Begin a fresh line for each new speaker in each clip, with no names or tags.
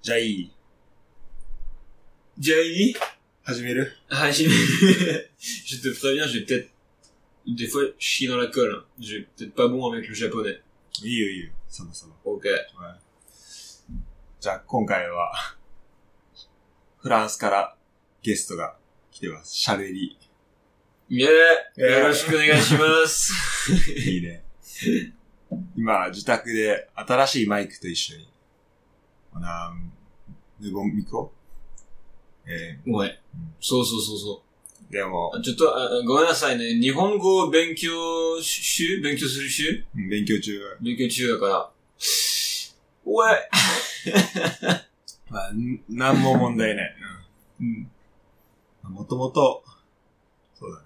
じゃあいい？
じゃあいい？
始める？
始める。je te préviens, fois, chi dans la colle. J'ai peut-être pas bon avec
いいよいいよ。さまさま。
OK。はい。
じゃあ今回は、フランスからゲストが来てます。喋り。み
えよろしくお願いします。
いいね。今、自宅で新しいマイクと一緒に。On a un nouveau micro. え
ouais. そうそうそうそ
ーでも、
う。ちょっと、あごめんなさいね。日本語を勉強し、勉強する週
うん勉強中。
勉強中だから。ouais!
まあ、んなんも問題ない。
うん。
うん。もともと、そうだね。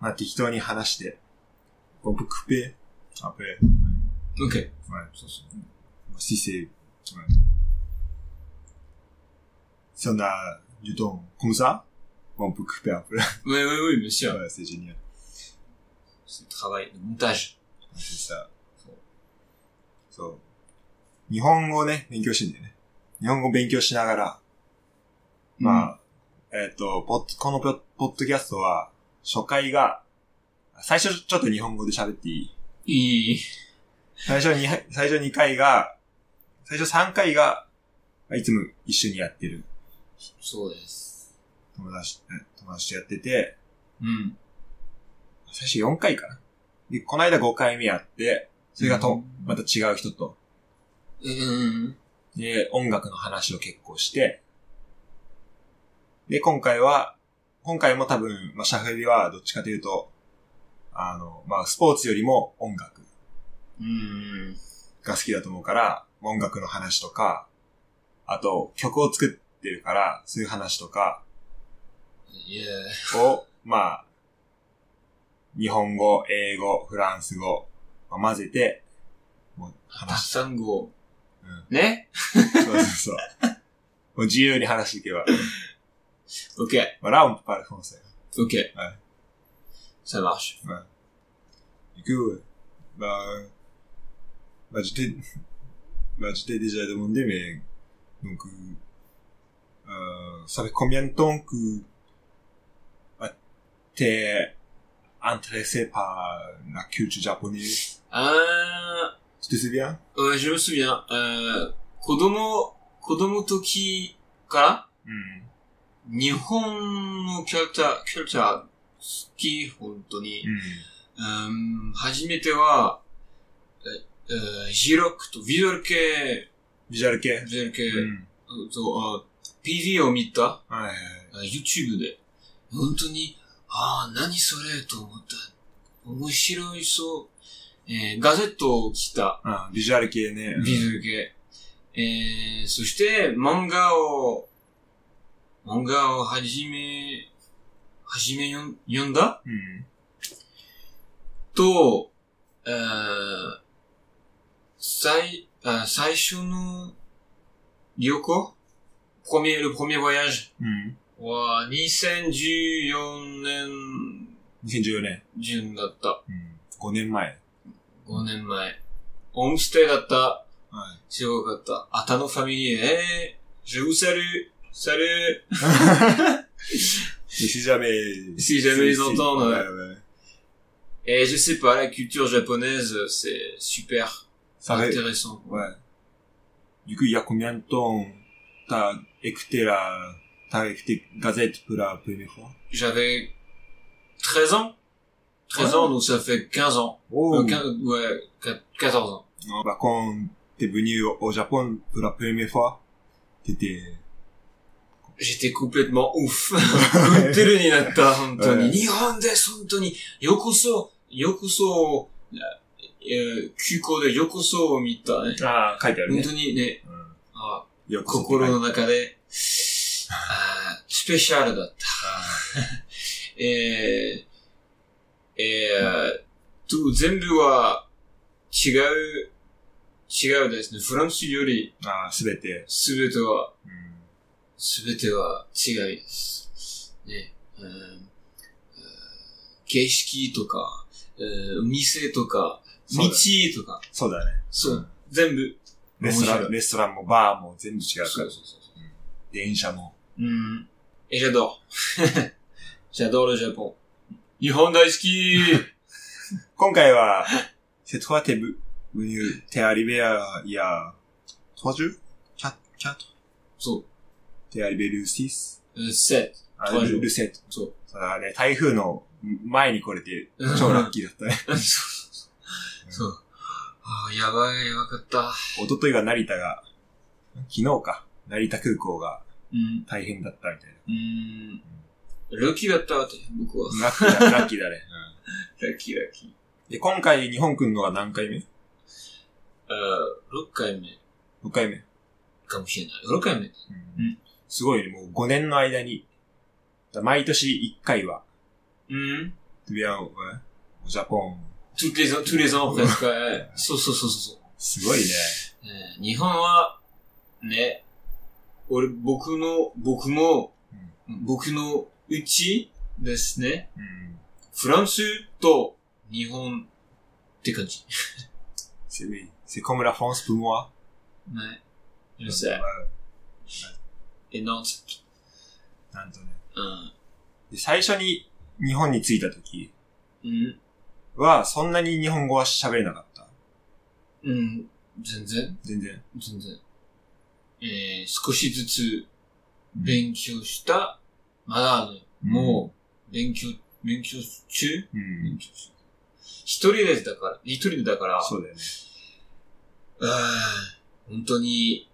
まあ、適当に話して、ボブクペ、アペ、
Ok.
はい、そうそう。si c'est, ouais. Si on a du temps comme ça, on peut couper un peu.
Oui, oui, oui, bien sûr.
Ouais, c'est génial.
C'est le travail de montage.
C'est ça.
そう。
日本語をね、勉強してんだよね。日本語を勉強しながら、まあ、えっ、ーと、ポッこのポッポッドキャストは、初回が、最初ちょっと日本語で喋っていい
いい。
最初に、最初2回が、最初3回が、まあいつも一緒にやってる
そうです。
友達、え友達とやってて、
うん。
最初4回かな。で、この間5回目やって、それがと、
うん
また違う人と、
うん。
で、音楽の話を結構して、で、今回は、今回も多分、まあ、シャフリはどっちかというと、あの、まあ、スポーツよりも音楽
うん。
が好きだと思うから、音楽の話とか、あと、曲を作ってるから、そういう話とかを、まあ、日本語、英語、フランス語、まあ、混ぜて、もう
たく
話し、
さん語。
うん、
ね？
そうそうそう。もう自由に話していけば。
Ok.
Voilà, on peut parler français.
Ok.
Ouais.
Ça marche.
Du coup, euh, bah, euh, bah, je t'ai, bah, je t'ai déjà demandé, mais, donc, euh, euh, ça fait combien de temps que, bah, t'es intéressé par la culture japonaise?
Ah,
Tu te souviens?
ouais, je me souviens. Euh, 子供、子供時から、
Hmm.
日本のキャラクター、キャラクター好き、本当に。
Hmm.
うん、初めては、 え、えー、ジロックとビジュアル系?ビジュアル系、
Hmm.
そう、あ PV を見た
？Ouais, ouais, ouais.
あ YouTube で。本当に、ああ、何それと思った。面白いそう。えーガゼットを着た
Ah, visual kei ね。
ビジュアル系。えー、そして、漫画を、漫画をはじめ、はじめ読ん読んだ
？Hmm.
と、えー、最、あ最初の旅行 premier, le premier voyage
Hmm.
は2014年
2014年。
順だった。
うん。5年前。
5年前。ホームステイだった。
はい。
すごかった。あたのファミリー、えー、je vous salue, salut,
si jamais...
Si jamais ils entendent,
Ouais,
ouais.
ouais.
Et je sais pas, la culture japonaise, c'est super
Ça
intéressant.
Ouais. Du coup, il y a combien de temps t'as écouté la, t'as écouté Gazette pour la première fois?
J'avais 13 ans. 13
ouais. Ah.
ans, donc ça fait 15 ans.
Oh.
Euh, 15, ouais, 14 ans.
Non, bah, quand t'es venu au Japon pour la première fois, t'étais...
J'étais complètement ouf. Nihon desu, Yokoso, yokoso, になった、本当に。
はい
日本で。よこそ、を見たね。
ああ、書いてあるね。
本当にね、
うん。
あ心の中で、あースペシャルだった。えー、えー、と、全部は違う、違うですね。フランスより
ああ、すべて。
すべては、
うん。
すべては違いです。ね。うんえー景色とか、えー店とか、道とか。
そうだ,ね。
そう。全部。
レストラン、レストランもバーも全部違うから。
そうそうそう,そう、うん。
電車も。
うん。え、じゃあどう？じゃあどうでしょう日本大好き
今回は、セトワテブ、ウニュー、テアリベア
や、ト
ワジュ？キャット、そ
う。テア
リ
ベ
ル
ステス？
ルセット。ル,ルセット。
そう。
それはね、台風の前に来れて、超ラッキーだったね。
そう。ああ、やばい、やばかった。
一昨日は成田が、昨日か、成田空港が
うん。
大変だったみたい
うん。ラッキーだった僕は。
な。ラッキーだ、ラッキーだね。
ラッキーラッキー。
うんで、今回日本来るのは何回目？
あ6回目
?6 回目。
かもしれない。6回目。
うんすごいね、もう5年の間に、だ毎年1回は、
うん。
tu viens au, ouais, au Japon.
Tous les ans, tous les ans, presque. はいそうそうそうそう。
すごいね。
えー日本は、ね、俺、僕の、僕も、僕のうちですね、
うん。
フランスと日本って感じ。
C'est oui. C'est comme la France pour moi.
ね。je sais.
はい
え、なんつ
なんとね。
うん。
で最初に日本に着いた時
うん。
は、そんなに日本語は喋れなかった？
うん。全然、
全然？
全然。えー、少しずつ勉強した。まだね、もう、勉強、勉強中？
うん
勉。強中。一人でだから、一人でだから、
そうだよね。
うーん本当に、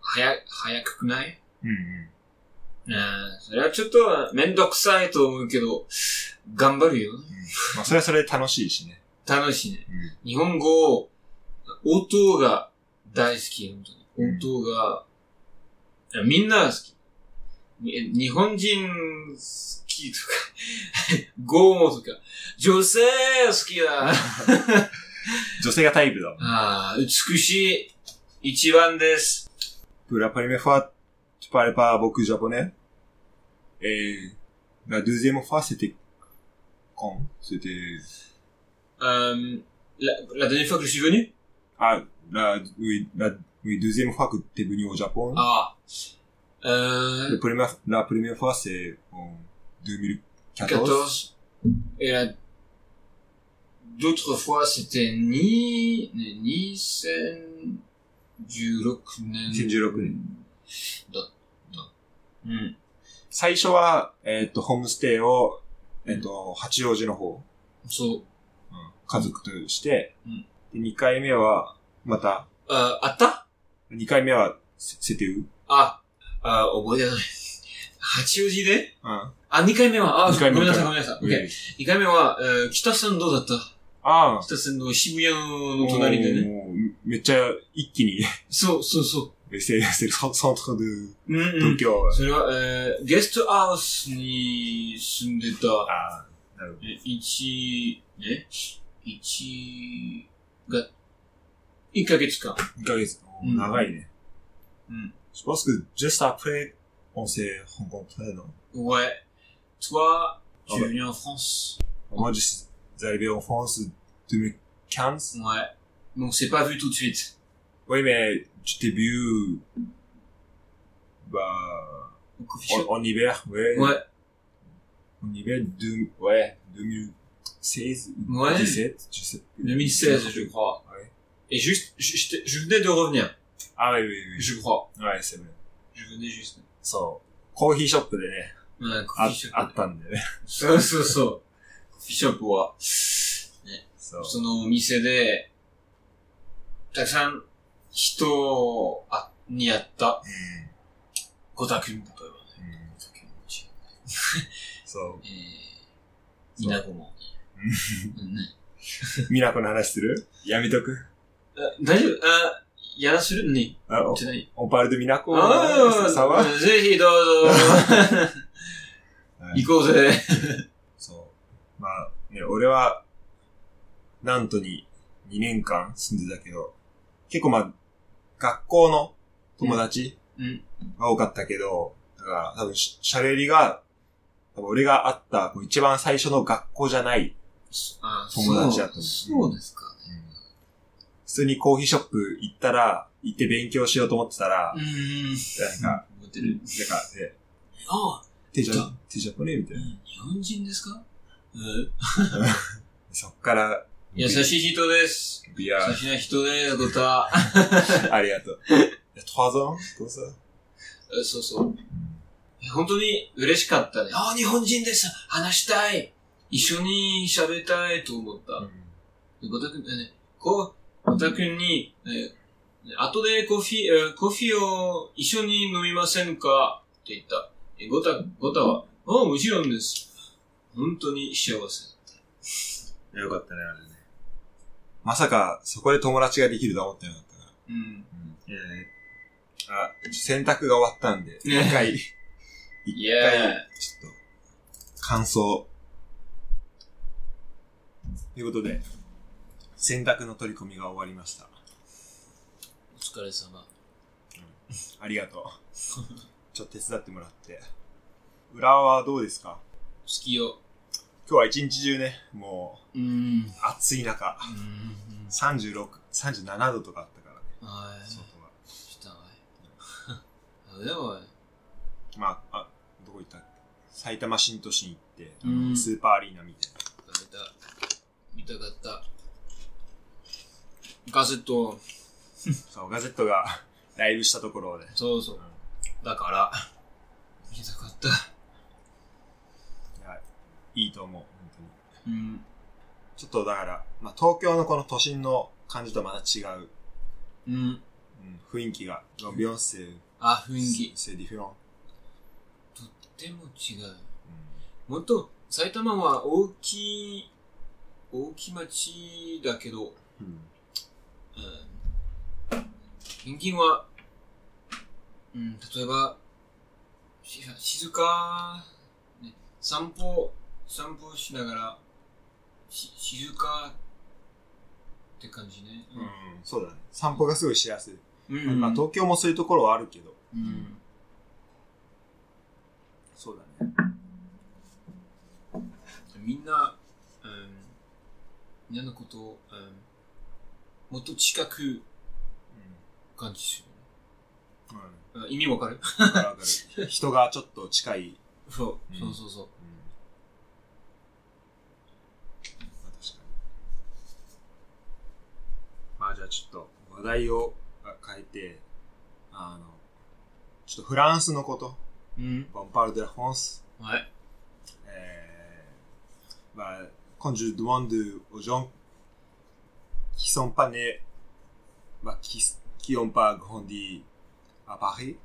早、早くない？
うんうん。
うん。それはちょっとめんどくさいと思うけど、頑張るよ。
まあ、それはそれで楽しいしね。
楽しいね。
うん。
日本語、音が大好き、本当に。
うん
音が、いやみんな好き。に日本人好きとか、ゴーとか、女性好きだ。
女性がタイプだもん。
ああ、美しい。一番です。
Pour la première fois, tu parlais pas beaucoup japonais. Et la deuxième fois, c'était quand? C'était...
Euh, la, la, dernière fois que je suis venu?
Ah, la, oui, la deuxième fois que tu es venu au Japon.
Ah. Euh...
Le la première fois, c'est en 2014.
14. Et la... D'autres fois, c'était ni... Ni sen... Du rock... Sen du rock.
最初は、えっ、と、ホームステイを、えっ、と、八王子の方、
そう。
家族として、
うん
で、2回目は、また、
あ、あった
？2回目は、セセテウ
あ、あ、覚えてない。八王子で？
うん。
あ、二回目は、あ、ごめんなさい、ごめんなさい。オッケー二回目は、えー北参道だった。
ああ。
北参道、渋谷の隣でね。
もうめっちゃ一気に、
そう、そうそ
c'est c'est le centre de
う。うん、うん
東。京。
それは、えー、ゲストハウスに住んでた、
ああ、なるほ
え一、ね、一が、一ヶ月間。
ど。2ヶ月。
うん
長いね。
うん。
Je pense que juste après, on s'est rencontrés, non?
Ouais. Toi, tu
Ah
es
ouais.
venu en France.
Moi, je suis arrivé en France 2015.
Ouais. Mais on s'est pas vu tout de suite.
Oui, mais je t'ai vu, bah,
Au coffee
en,
shop.
en hiver, ouais.
Ouais.
En hiver, deux, ouais, 2016 ou
Ouais.
2017, je sais plus.
2016, je crois.
Ouais.
Et juste, je, je t'ai- je venais de revenir.
Ah oui, oui, oui.
Je crois.
Ouais, c'est vrai.
Je venais juste.
そう。コーヒーショップでね、
Ouais,
あ
coffee shop.
あったんでね。
そうそうそう。コフィーショップは、
そう。
そのお店で、たくさん 人あに会った。
うん
コタ君、例えばね。
うん。
コタ君も違う
そう。
えー、みなこも。うん。ね。
ミナコの話するやめとく。
あ大丈夫あ、やらするね。
あ、お
じゃない。
オパルドミナコ
あ
さは、
ぜひどうぞ。行こうぜ。
そう。まあ、ね、俺は、なん。とに2年間住ん。でたけど、結構まあ、学校の友達
うん。
が多かったけど、だから多分シシャレリが、多分俺が会った一番最初の学校じゃない、
あ
友達だと思う
そうそうですかね。
普通にコーヒーショップ行ったら、行って勉強しようと思ってたら、
うーん。
なんか、
持ってる。
なんか、え、
ああ、
手じゃ
だ、
手じゃこねみたいな。
日本人ですか？うん
そっから、
優しい人です。
ビア
優しい人です、ドタ。
ありがとう。いや、trois ans? どうさ
えそうそう。本当に嬉しかったね。ああ、日本人です。話したい。一緒に喋りたいと思った。でゴタ君、ね、こう、ゴタ君に、え後でコーヒーコーヒーを一緒に飲みませんか？って言った。えゴタ、ゴタは、ああ、もちろんです。本当に幸せ。
よかったね、あれね。まさか、そこで友達ができるとは思ってなかったから。
うん。
えー、あ、洗濯が終わったんで、一
ね
回、
い
一
や
回、ちょっと、感想。ということで、洗濯の取り込みが終わりました。
お疲れ様。
ありがとう。ちょっと手伝ってもらって。浦和はどうですか？
好きよ。
今日は一日中ね、も
う
暑い中、
うん。
36、37度とかあったからね、
はい。
外は。
したわい。あでも、
まあ、あ、どこ行った？埼玉新都心行って、
うん
スーパーアリーナ見て。
食べた。見たかった。ガゼット、
そう、ガゼットがライブしたところで。
そうそう。だから、見たかった。
いや、いいと思う、本当に。
うん。
ちょっとだから、まあ、東京のこの都心の感じとはまた違う、
うん。
うん、雰囲気が、ビヨンセ、
あ、雰囲気。
セディフィロン。
とっても違う。もっと、埼玉は大きい、大きい町だけど、
うん。うん。
うん。近近は、うん、例えば、し静か、ね、散歩、散歩しながら、し静かって感じね。
うん、そうだね。散歩がすごいしやすい。
うん。
まあ、東京もそういうところはあるけど。
うん。
そうだね。
みんな、うん、みんなのことを、うん、もっと近く感じす
うん。うん。
る。うん意味わかる？
わかるわかる。人がちょっと近い。
そう、
うん
そうそうそう。
うん。じゃあちょっと話題をあ変えて、あの、ちょっとフランスのこと、
うん。
ボンパルデラ・フランス。
はい。
Euh, bah, quand je demande aux gens qui sont pas nés, bah, qui, qui ont pas grandi à Paris,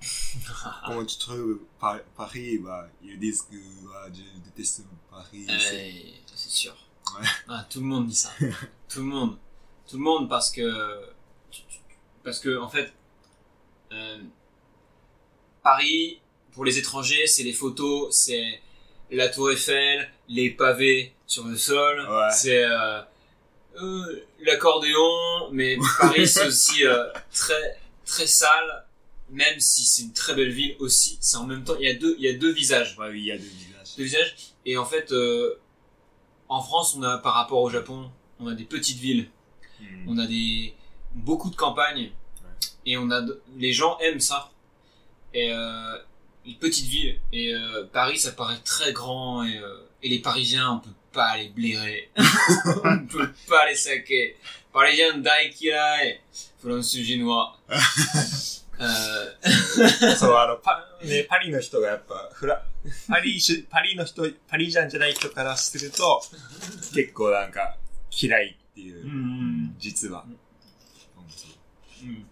comment tu trouves Par- Paris, bah, ils disent que bah, je déteste Paris. c'est-
Euh, c'est sûr.
Ouais.
Ah, tout le monde dit ça. tout le monde. Tout le monde parce que, parce que, en fait, euh, Paris, pour les étrangers, c'est les photos, c'est la tour Eiffel, les pavés sur le sol,
Ouais.
c'est euh, euh, l'accordéon, mais Paris c'est aussi très très sale, même si c'est une très belle ville aussi. C'est en même temps, il y a deux, il y a deux visages
Ouais, oui, il y a deux villages.
de visage. Et en fait, en France, on a, par rapport au Japon, on a des petites villes,
Hmm.
on a des beaucoup de campagnes, et on a de- les gens aiment ça. Et euh, les petites villes et euh, Paris, ça paraît très grand et, euh, et les Parisiens, on peut pas les blairer, on peut pas les saquer. Parisiens daikirai, français génois. euh,
そう、あの、パ、ね、パリの人がやっぱ、フラ、パリし、パリの人、パリジャンじゃない人からすると、結構なんか、嫌い っていう、
うん
実は。
うん
うんそう
うん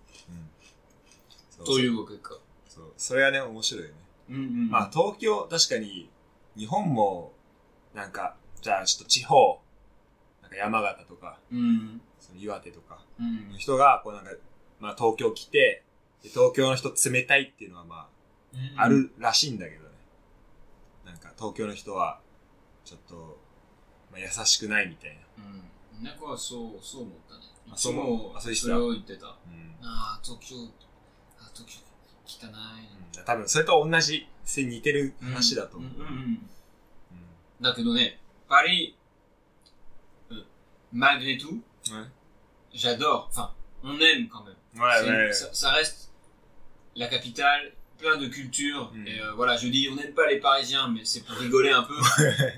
そう
というわけか。
そう。それはね、面白いよね。
うんうん
まあ、東京、確かに、日本も、なんか、じゃあちょっと地方、なんか山形とか、
うん
その岩手とか、
うん
の人が、こうなんか、まあ東京来て、で東京の人冷たいっていうのはまあ、あるらしいんだけどね。なんか東京の人は、ちょっと、まあ、優しくないみたいな。
うん。なんかそう、そう思ったね。い
あそう
つも
あそうでした
それを言ってた。
うん。
ああ、東京、あ東京、汚い。
うん多分、それと同じ、それ似てる話だと思う。
うんうんうん
うん
だけどね、パリ、うん、malgré tout,
はい
j'adore. Enfin, on aime quand même.
Ouais,
C'est-
ouais.
Ça, ça reste la capitale, plein de cultures.
Mm.
Et euh, voilà, je dis, on n'aime pas les Parisiens, mais c'est pour rigoler un peu.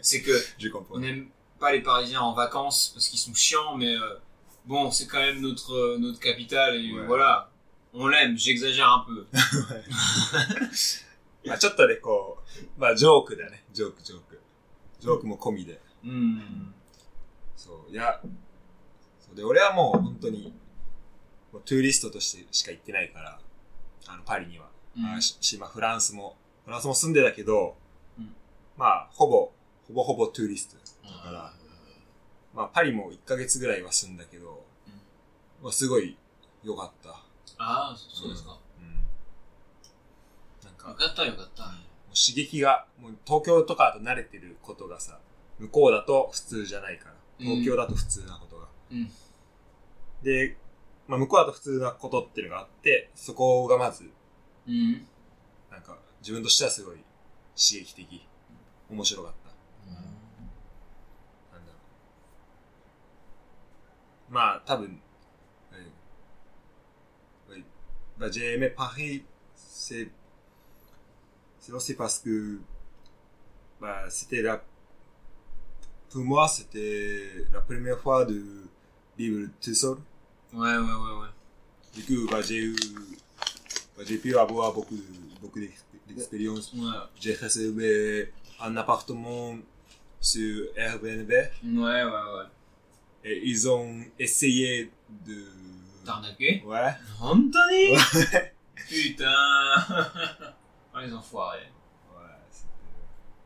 c'est que
Je comprends.
on n'aime pas les Parisiens en vacances parce qu'ils sont chiants, mais euh, bon, c'est quand même notre euh, notre capitale et
Ouais.
voilà, on l'aime. J'exagère un peu.
まあちょっとね、こう、まあジョークだね。ジョーク、ジョーク。ジョークも込みで。
Hmm.
そう、いや、そうで、俺はもう本当に、もうトゥーリストとしてしか行ってないから、あの、パリには。
Hmm.
あししまあフランスも、フランスも住んでたけど、
うん
まあ、ほぼ、ほぼほぼトゥーリストだから、まあ、パリも1ヶ月ぐらいは住んだけど、まあ、すごい良かった。
あ、そうですか。
うん。なんか、
よかったよかった。
もう刺激が、もう東京とかと慣れてることがさ、向こうだと普通じゃないから。東京だと普通なことが。
うん
で、まあ、向こうだと普通なことっていうのがあって、そこがまず、
うん。
なんか、自分としてはすごい刺激的。面白かった。なんまあ、多分、euh, oui. Bah, j'ai aimé Paris, c'est, c'est aussi parce que, bah, c'était la, pour moi, c'était la première fois de vivre tout seul.
Ouais, ouais, ouais, ouais.
Du coup, bah, j'ai eu, bah, j'ai pu avoir beaucoup de, beaucoup d'ex- d'expériences.
Ouais,
J'ai réservé un appartement sur Airbnb
ouais, ouais. ouais.
Et ils ont essayé de...
T'arnaquer
Ouais.
Anthony. Putain Oh les enfoirés.
Ouais, c'était...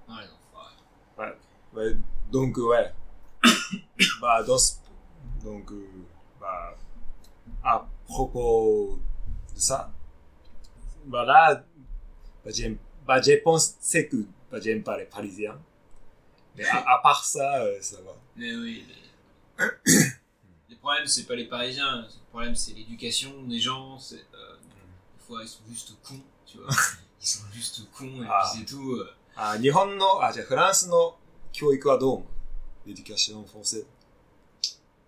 Oh les enfoirés.
Ouais. ouais. Donc, ouais. bah, dans. Donc, euh, bah, à propos de ça, voilà, bah, j'aime, bah, je bah, pense que bah, j'aime pas les Parisiens. Mais à, part ça, euh, ça va.
Mais oui. le problème, c'est pas les Parisiens. Le problème, c'est l'éducation des gens. Euh, des fois, ils sont juste cons, tu vois. Ils sont juste cons et
ah.
puis c'est tout. Euh.
Ah, Nihon ah, j'ai France no, kyoiku L'éducation française.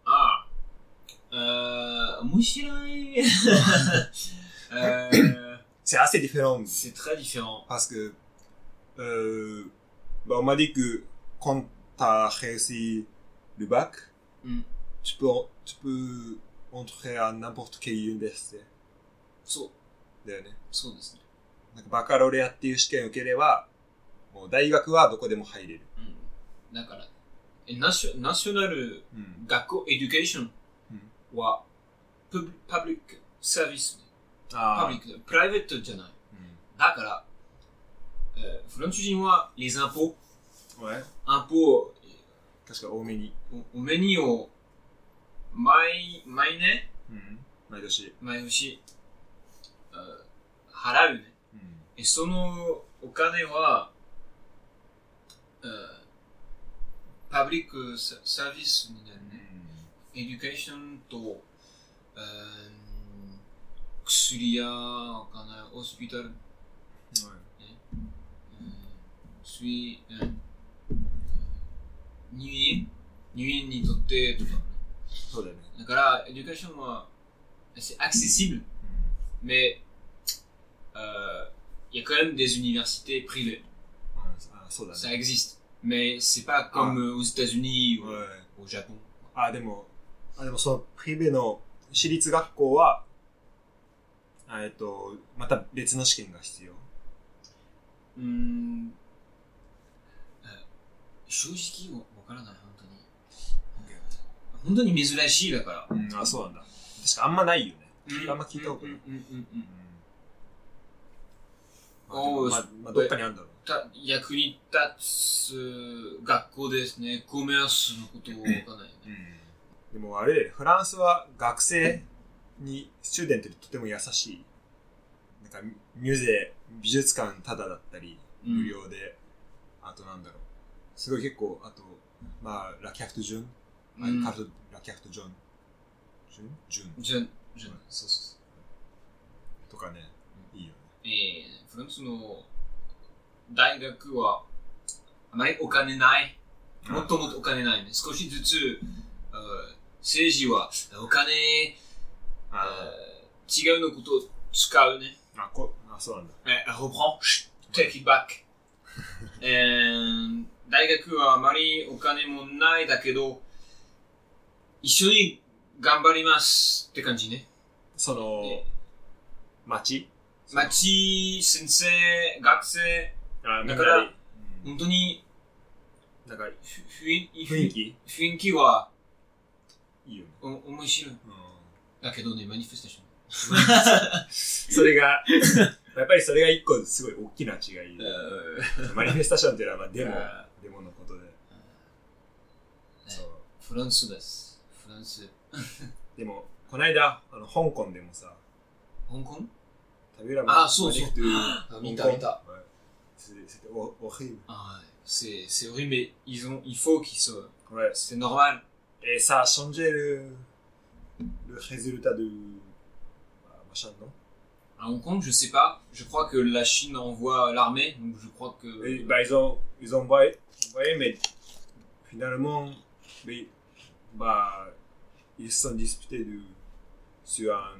Ah. Euh, euh,
c'est assez différent.
C'est très différent.
Parce que, bah, on m'a dit que quand t'as réussi le bac,
Mm.
tu peux, tu peux entrer à n'importe quelle université.
そう。
だよね。
そうですね。
なんかバカロレアっていう試験を受ければ、もう大学はどこでも入れる。
うん。だから、えナショ national
うん。
学校 education は、パブ public service、パ
あ
public、 private じゃない。だから、えーフランス人は、impôts、
うん。はい。
impôts、
確か多めに。
おお目にを、毎、毎年、
うん。毎年。
毎年、えー払うね。
うん。
えそのお金は、えー public サ service になるね。 education と、えー薬や、わかんない、 hospital、水、うん 入院入院にとってとか。
そうだよね。
だから、エデュケーションは、c'est accessible, mais euh, il y a quand même des universités privées.
あ、そうだね。
Ça existe. Mais c'est pas comme euh, aux États-Unis ou
はい。
au Japon.
あ、でも、あ、でもその、プリベの私立学校は、あえっと、また別の試験が必要。
うーんえ正直わ からない、本当に。本当に珍しいだから。
うん、あ、そうなんだ。確かあんまないよね。
うん
あんま聞いたことない。
うんうんうんうん
まあでも
おー
まあ、まあ、どっかにあるんだろう。
た役に立つ学校ですね。コメアスのことをわかんないよね。
でもあれフランスは学生に、スチューデントにとても優しい。なんか、ミューゼ、美術館タダだったり、
うん
無料で、あとなんだろう。すごい結構、あと、まあ、ラキャフト・ジュン、あ
うん
カルト、ラキャフト・ジョン、ジュン？ジュン
じゃ、じゃ、そうそうそ
とかね、いいよね。
う。えー、フランスの大学は、あまりお金ない。もっともっとお金ないね。少しずつ、えー政治はお金、
あ
違うのことを使うね。
あ、こ、あ、そうなんだ。
え、reprend, take it back. えー大学はあまりお金もないだけど、一緒に頑張りますって感じね。
その
え、
町
町、先生、学生、
あ、
だから本当に
なんか、
ふ雰囲
気？
雰囲気はい
いよね。
お面白い。
うん
だけどね、マニフェスターション。
それが、やっぱりそれが一個すごい大きな違いで。マニフェスターションっていうのはまあデモ
フランスです。フランス。
でも、この間、あの、香港でもさ、
香港
食べら
あそうそう
あ
あ見た見た。
C'était hor- horrible.
Ah ouais, c'est, c'est horrible, mais ils ont, il faut qu'ils soient.
Ouais.
C'est normal.
Et ça a changé le, le résultat de bah, machin, non
À Hong Kong, je sais pas. Je crois que la Chine envoie l'armée, donc je crois que.
Et, bah, ils ont, ils ont envoyé, envoyé, mais finalement, mais, bah, ils se sont disputés de, sur un,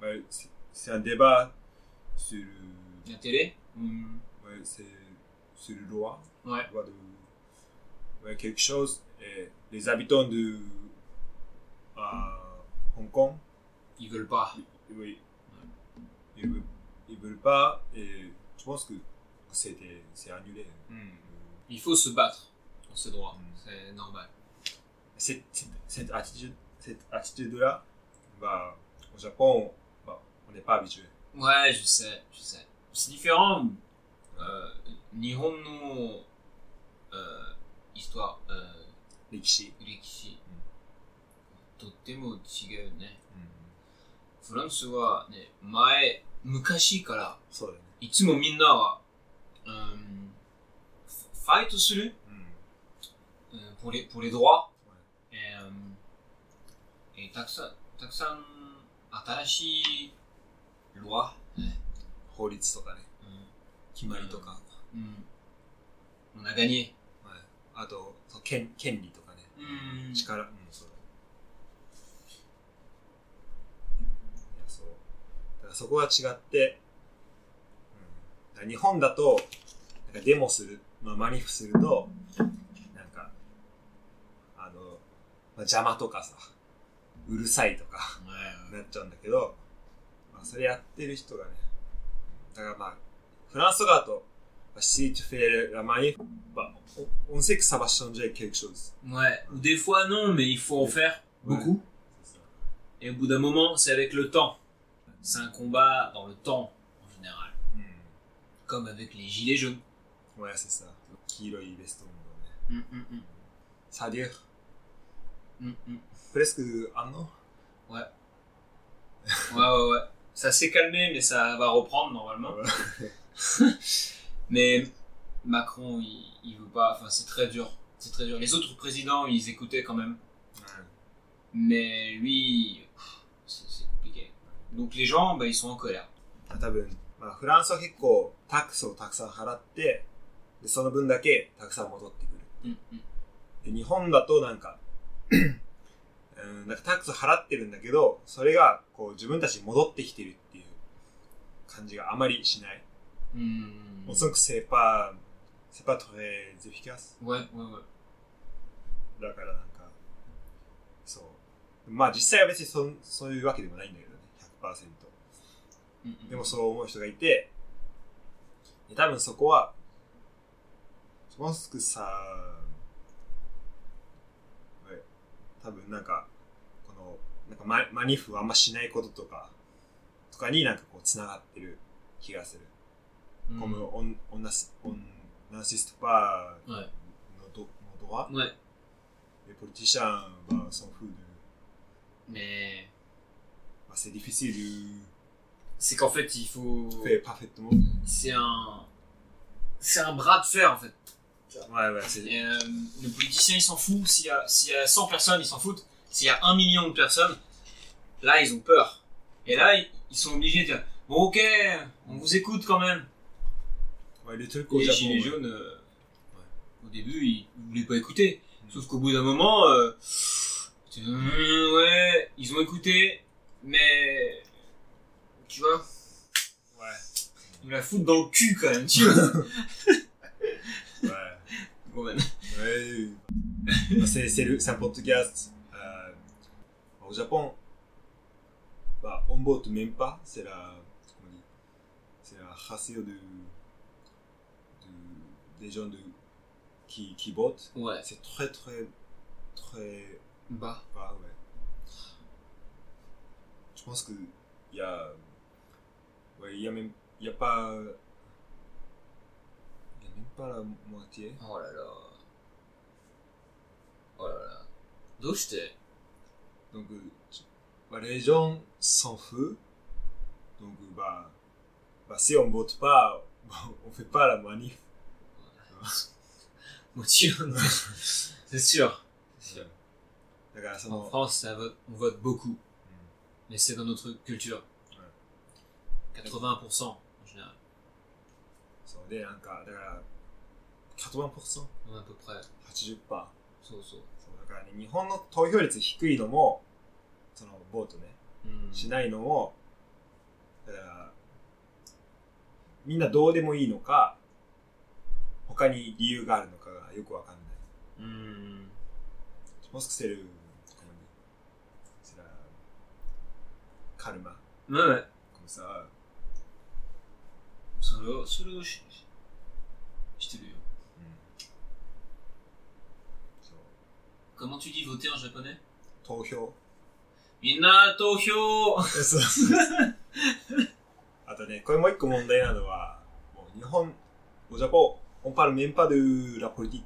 bah, c'est- un débat sur,
La télé? Hmm,
ouais, c'est, sur le loi,
Ouais.
de, ouais, quelque chose, et les habitants de, Hong Kong,
Ils veulent pas.
oui, ils veulent, ils veulent pas, et je pense que c'était, c'est annulé.
Hmm. Il faut se battre pour ce droit.
Hmm.
C'est normal
cette, cette, cette attitude, cette attitude-là, bah, au Japon, bah, on n'est pas habitué.
Ouais, je sais, je sais. C'est différent. Euh, Nihon no euh, histoire, euh,
歴史。
歴史、とっても違うね。フランスはね、前、昔から、
そうだよね。
いつもみんなは、うん、ファイトする、
うん。
うん、pour les, pour les droits、えー えーたくさん、たくさん、新しい、ロワ、ね
法律とかね。
うん、
決まりとか。
うん、on a gagné。
はい。あと、権権利とかね。
うん
力。うん、そうだ。いや、そう。だからそこが違って、日本だと、なんかデモする、まあ、マニフすると、なんか、あの、まあ、邪魔とかさ、うるさいとか、なっちゃうんだけど、まあ、それやってる人がね、だからまあ、フランスとかだと、bah, si tu fais la manif, bah, on, on sait que ça va changer quelque chose.
Ouais, ou des fois non, mais il faut en faire beaucoup.
C'est ça.
Et au bout d'un moment, c'est avec le temps. C'est un combat dans le temps, en général. Comme avec les gilets jaunes.
Ouais, c'est ça. 黄色いベストの ね。
Hum, hum, hum.
サディア、
Hum, hum.
プレスクあんの
Ouais. Ouais, ouais, ouais. Ça s'est calmé, mais ça va reprendre normalement. Mais Macron, il, il veut pas. Enfin, c'est très dur. C'est très dur. Les autres présidents, ils écoutaient quand même. Mais lui, pff, c'est c'est compliqué. Donc les gens, bah, ils sont en colère.
多分、まあ、フランスは結構タックスをたくさん払って、でその分だけたくさん戻ってくる。
Hum, hum.
で日本だとなんか、 うん、なんかタックス払ってるんだけど、それがこう自分たちに戻ってきてるっていう感じがあまりしない。
Hum.
On sent que c'est pas, c'est pas très efficace.
Ouais, ouais, ouais.
だからなんか、そう。まあ実際は別にそそういうわけでもないんだけどね、100%。
Hum, hum.
でもそう思う人がいて、で多分そこは、je pense que ça, ouais, 多分なんか、この、なんかマ,マニフをあんましないこととか、とかになんかこう繋がってる気がする。
う
ん、このオン、オン
ナ
ス、オン、ナ
ー
シストパーの
ド、
はい、のド
アはい。で、ポ
リテ
ィシャンはソンフール。ねえ。
まあ、セディフィシル。
セカフェティフォー。フェ
ーパフェットモン。
セアン、セアンブラッドフェア、フェット。
Ouais, ouais, c'est...
Et, euh, le politicien, il s'en fout. S'il y, a, s'il y a 100 personnes, ils s'en foutent. S'il y a un million de personnes, là, ils ont peur. Et là, ils, ils sont obligés de dire Bon, ok, on vous écoute quand même.
Ouais, les trucs au
Les
Japon,
gilets
ouais.
jaunes, euh, au début, ils ne voulaient pas écouter. Sauf qu'au bout d'un moment, euh, Hum, ouais, ils ont écouté, mais tu vois,
Ouais.
ils me la foutent dans le cul quand même, tu vois.
Ouais. Bah, c'est, c'est, le, c'est un podcast. Euh, au Japon, bah, on vote même pas. C'est la, c'est la ratio de, de, des gens de, qui, qui votent.
ouais,
C'est très, très, très
bah,
bas, ouais. Je pense que il y a, ouais, il y a même, il y a pas, pas la moitié.
Oh là là. Oh là là.
Donc, euh, bah, les gens sans feu. Donc, euh, bah, bah, si on vote pas, on fait pas la manif.
Voilà. c'est sûr. En France, on vote beaucoup. Hmm. Mais c'est dans notre culture. 80%.
で、なんか、だから、80%?80%?
À peu près.
そう
そうそう。
だからね、日本の投票率低いのも、その、ボートね、
うん。
しないのも、だから、みんなどうでもいいのか、他に理由があるのかがよくわかんない。
うん。
Que c'est le. Comment on dit C'est la. Karma.
まあ、
Comme ça.
それを、それをし、してるよ。
そう
Comment tu dis voter en japonais
投票。
みんな投票
そうあとね、これもう一個問題なのは、もう日本、au Japon, on parle même pas de la politique.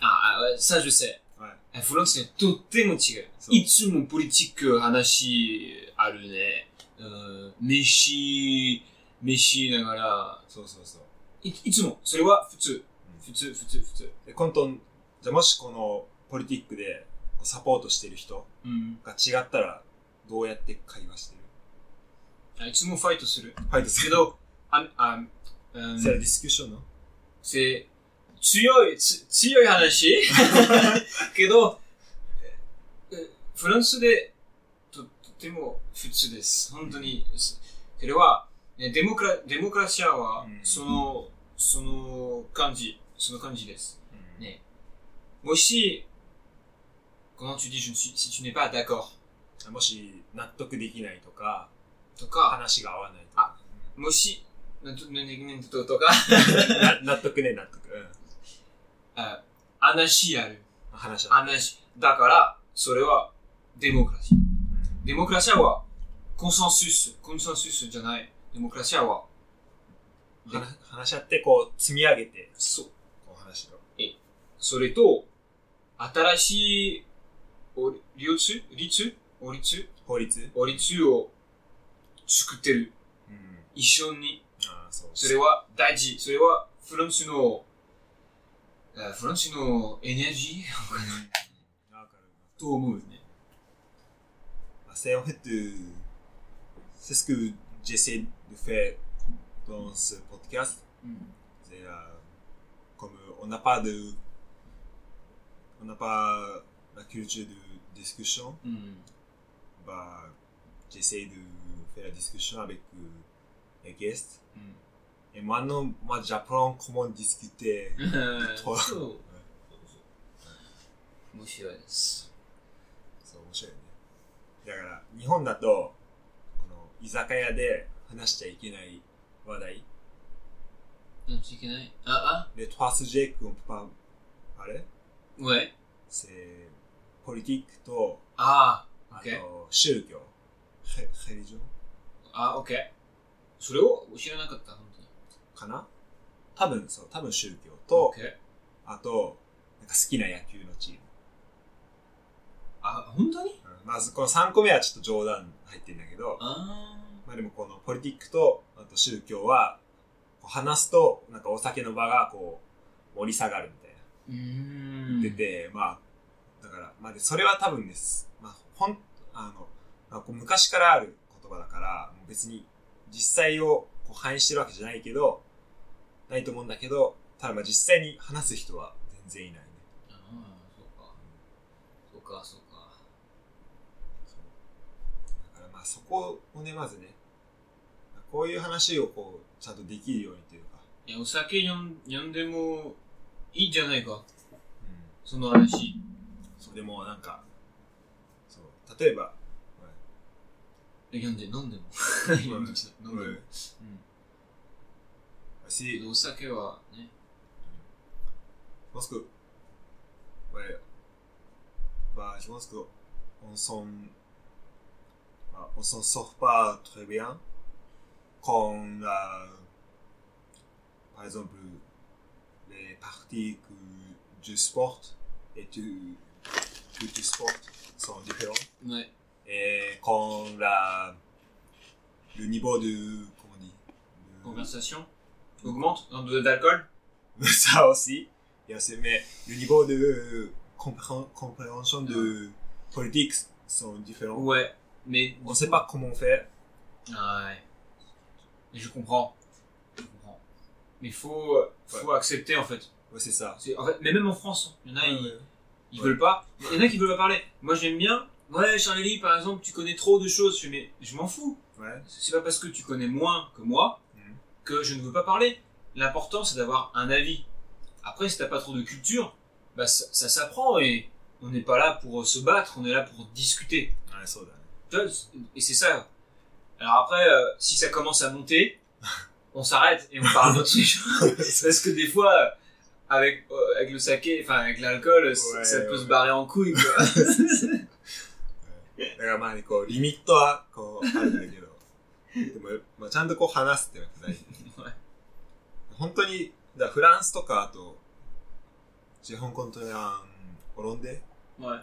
あ、あça je sais.
はい。
フランスね、とっても違う。
そう
いつもポリティック話あるね。うん、飯、 飯ながら、
そうそうそう。
いいつも、それは普通。
うん
普通、普通、普通。
で、今度、じゃあもしこのポリティックでサポートしてる人
うん。
が違ったら、どうやって会話してる？
あいつもファイトする。
ファイトする。
けど、あ、あ、うん、
c'est la discussion, non?
せ、強い、つ強い話？けど、えフランスでと、とても普通です。本当に。そそれは、ねデモクラ、デモクラシアは
うん、
その、その感じ、その感じです。
うん
ねもし、comment tu dis, je ne suis, si tu n'es pas d'accord
もし納得できないとか、
とか、
話が合わないとか。
もし、なんと、なんと、か、
な納得ね、納得。うん。
あ話ある。
話は。
話。だから、それは、デモクラシー。デモクラシアは、コンセンサス、コンセンサスじゃない。デモクラシアは、で
話話し合って、こう、積み上げて、
そう。
こう話を。
それと、新しい、お律律法律
法律？
法律を作ってる。
うん。
一緒に。
ああ、そう。
それは大事。それは、フランスの、あフランスのエネルギー？
わかる。
と思うね。
Ah, C'est en fait, euh, c'est ce que j'essaie de faire dans ce podcast.
うん。
C'est euh, comme euh, on n'a pas de, on n'a pas la culture de discussion,
うん。
bah, j'essaie de faire la discussion avec euh, les guests.
うん。
Et maintenant, moi, j'apprends comment discuter.
そう。
そう
そう面白いです。
そう、面白いね。だから、日本だと、この、居酒屋で 話しちゃいけない話題？
なんちゃいけない？あ、
Les trois sujets qu'on peut pas parler,
あ、ouais.
c'est politique と、
ああ、
あ
OK。
と、宗教。ヘヘリジョン
あ、OK。それを知らなかった、本当に。
かな？多分そう、多分宗教と、
OK。
あと、なんか好きな野球のチーム。
あ、本当に？
うんまずこの3個目はちょっと冗談入ってるんだけど、
あ
まあでもこのポリティックと、あと宗教は、話すと、なんかお酒の場がこう、盛り下がるみたいな。言ってて、まあ、だから、まあで、それは多分です。まあ、ほん、あの、まあ、こう昔からある言葉だから、別に実際をこう反映してるわけじゃないけど、ないと思うんだけど、ただまあ実際に話す人は全然いないね。
ああ、そうか。そうか、そうか。
あそこをね、まずね、こういう話をこう、ちゃんとできるようにというか。
いや、お酒飲ん飲んでもいいんじゃないか。
うん。
その話。
そう、でもなんか、そう、例えば、
え飲んで、飲んでも。
はい
飲んでも。飲んでも
はい私、
うん。お酒はね。
pense que, ouais, bah, je pense que on s'en, bah, on s'en sort pas très bien quand on a, par exemple, les parties que je sporte et tu, que tu sportes sont différents.
はい。
Et quand la, le niveau de, comment on dit, de-
Conversation augmente dans de d'alcool
ça aussi. Il y a ce- mais le niveau de compré- compréhension de politique sont différents.
Ouais. Mais.
On ne sait pas comment faire.
Ouais. Et je comprends. Je comprends. Mais faut, euh, faut accepter en fait.
Ouais, c'est ça.
Mais même en France, il y en a,
ouais,
ils, ils veulent pas. Y en a qui veulent pas parler. Moi, j'aime bien. Ouais, Charlie, par exemple, tu connais trop de choses. Je mais je m'en fous. C'est pas parce que tu connais moins que moi
mhm.
que je ne veux pas parler. L'important, c'est d'avoir un avis. Après, si t'as pas trop de culture, bah, ça, s'apprend et on n'est pas là pour euh, se battre, on est là pour discuter. Et c'est ça, Alors après, euh, si ça commence à monter, on s'arrête et on parle d'autre chose. Parce que des fois, euh, avec, euh, avec le saké, enfin avec l'alcool, c-
Ouais,
ça peut
ouais.
se barrer en couille. Quoi.
だからまあね、こう、リミットは、こう、あるんだけど。でも、まあ、ちゃんとこう話すっていうのが大事。
はい
本当に、だからフランスとか、あと、ジェホンコントレアン、オロンデ
ouais.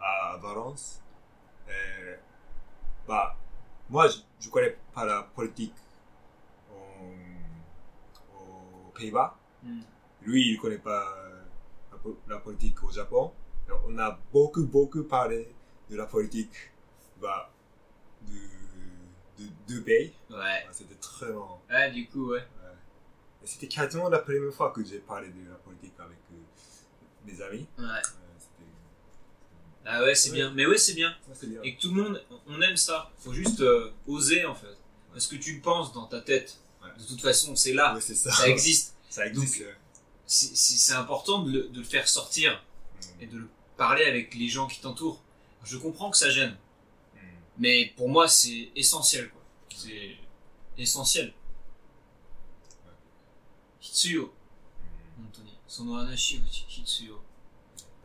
à Valence. Euh, bah, moi, je, je connais pas la politique au- aux Pays-Bas.
Mm.
Lui, il connaît pas la, po- la politique au Japon. Alors, on a beaucoup, beaucoup parlé de la politique bah, de, de deux pays.
Ouais.
C'était très marrant.
Ouais, du coup, ouais.
C'était quasiment la première fois que j'ai parlé de la politique avec euh, mes amis.
Ouais.
Euh,
Ah ouais, c'est
Ouais.
bien. Mais ouais, c'est bien. Et que tout le monde, on aime ça. Faut juste euh, oser en fait. Parce que tu le penses dans ta tête.
Ouais.
De toute façon, c'est là.
Ça.
Ça existe.
Ça existe.
C'est- important de le, de le faire sortir
Mm.
et de le parler avec les gens qui t'entourent. Je comprends que ça gêne.
Mm.
Mais pour moi, c'est essentiel. quoi. C'est essentiel. Hitsuyo.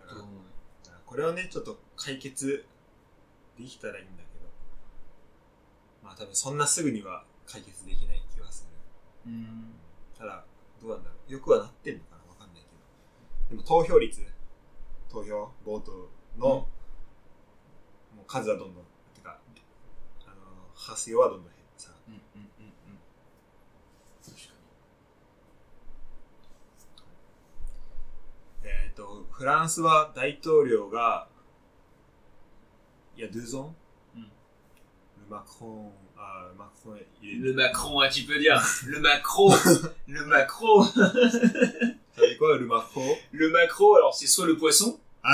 うこれをね、ちょっと解決できたらいいんだけど、まあ多分そんなすぐには解決できない気がする。
うん。
ただ、どうなんだろう。よくはなってんのかなわかんないけど。でも投票率、投票、ボートの、もう数はどんどん、てか、あの、発生はどんどん減ってさ。
うんうん
っ、と、フランスは大統領が、いや、ドゥゾン
うん
ルマクロン、あ、マクロン、il
に。
est-
Le Macron, ah, tu peux dire. Le Macron. le Macron.
Ça veut dire quoi, le macro
Le macro, alors c'est soit le poisson,
Ah.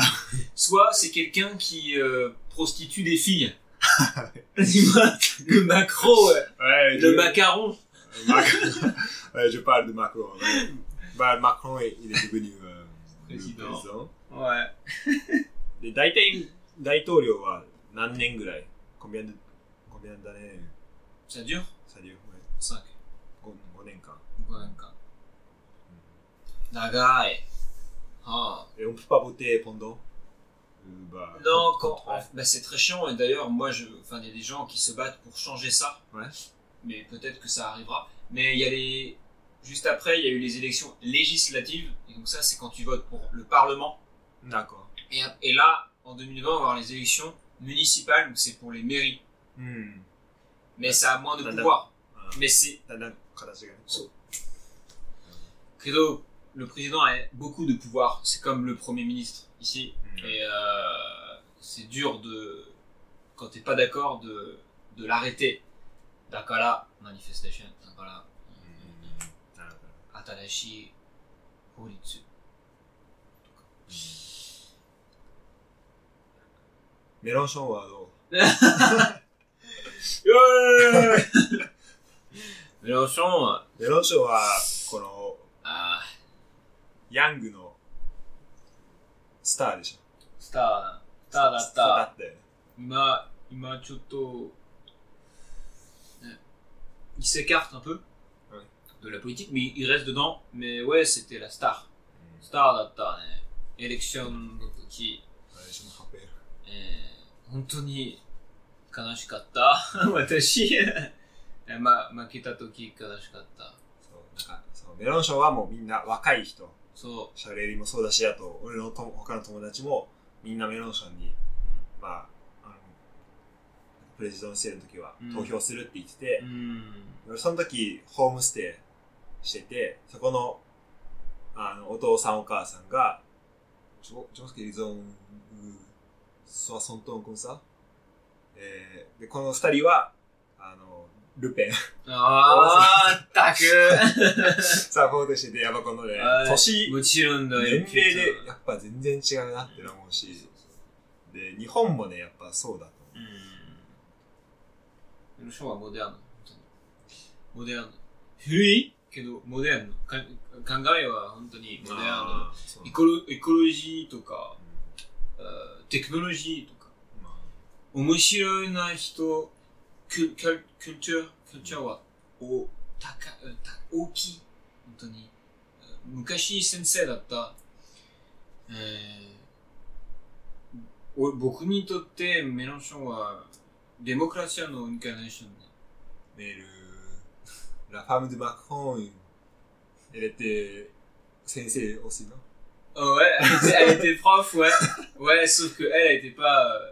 soit c'est quelqu'un qui euh, prostitue des filles. Dis-moi, le macro, ouais.
Ouais,
le
je-
macaron.
Mac- ouais, je parle de Macron. ouais. Bah, Macron, est- il est devenu euh, le
Président.
président.
Ouais.
で、大体、大統領は何年ぐらい Combien de, combien d'années
Ça dure
ça dure ouais.
5.
5, 年間。
Nagai. Ah.
Et on peut pas voter pendant euh, bah,
Non,
contre-
quand,
contre-
bah, c'est très chiant et d'ailleurs moi je, enfin il y a des gens qui se battent pour changer ça.
Ouais.
Mais peut-être que ça arrivera. Mais il y a les, Juste après, il y a eu les élections législatives. Et donc ça, c'est quand tu votes pour le Parlement.
D'accord.
Et, et, là, en 2020, on va avoir les élections municipales, donc c'est pour les mairies. Mais ça a moins de pouvoir. Mais c'est... Credo, le président a beaucoup de pouvoir. C'est comme le Premier ministre ici. Et euh, c'est dur de... Quand t'es pas d'accord, de, de l'arrêter. D'accord, manifestation.
D'accord,
新しい法律。
メロンションはどう
メロンションは、
メロン賞は、この、
あ
ヤングのスターでしょ。
ー、スター、スターだっ
スターだ
た。
ったよね。
今、今ちょっと、ね il s'écarte un peu
Ouais.
De la politique, mais il reste dedans. Mais ouais, c'était la star. スターだったね。エレクションの時。えー、本当に悲しかった。私、えま、負けた時悲しかった。
そう、なんか、そのメロン賞はもうみんな若い人。
そ
シャレリもそうだし、あと、俺のとも他の友達も、みんなメロン賞に、まあ、あの、プレジデンシアルの時は
うん
投票するって言ってて
う。う、ん。
俺その時、ホームステイしてて、そこの、あの、お父さんお母さんが、ジョ、ジョスケリゾン、ソワソントンコンサえー、で、この二人は、あの、ルペン、
あー、ったく。
サポートしてて、やっぱこのね
はい、
年、
もちろんだよ。
年齢でやっぱ全然違うなって思うし、で、日本もね、やっぱそうだと思う。
うん。メロションはモデルナ。本当にモデルナ。古い？けど、モデルナ。か考えは本当にモデルナ。
あーそう
エコロエコロジーとか、テクノロジーとか、
まあ
面白いな人、キュキュキュルチャー、キュルチャーは、お、高い、た大きい。本当に。昔先生だった、えー、お僕にとってメロンションは、デモクラシアのインカーネーションで。
メール、la femme de Macron, elle était sensei aussi, non?
Oh ouais, elle était, prof, ouais. Ouais, sauf que elle, elle était pas, euh,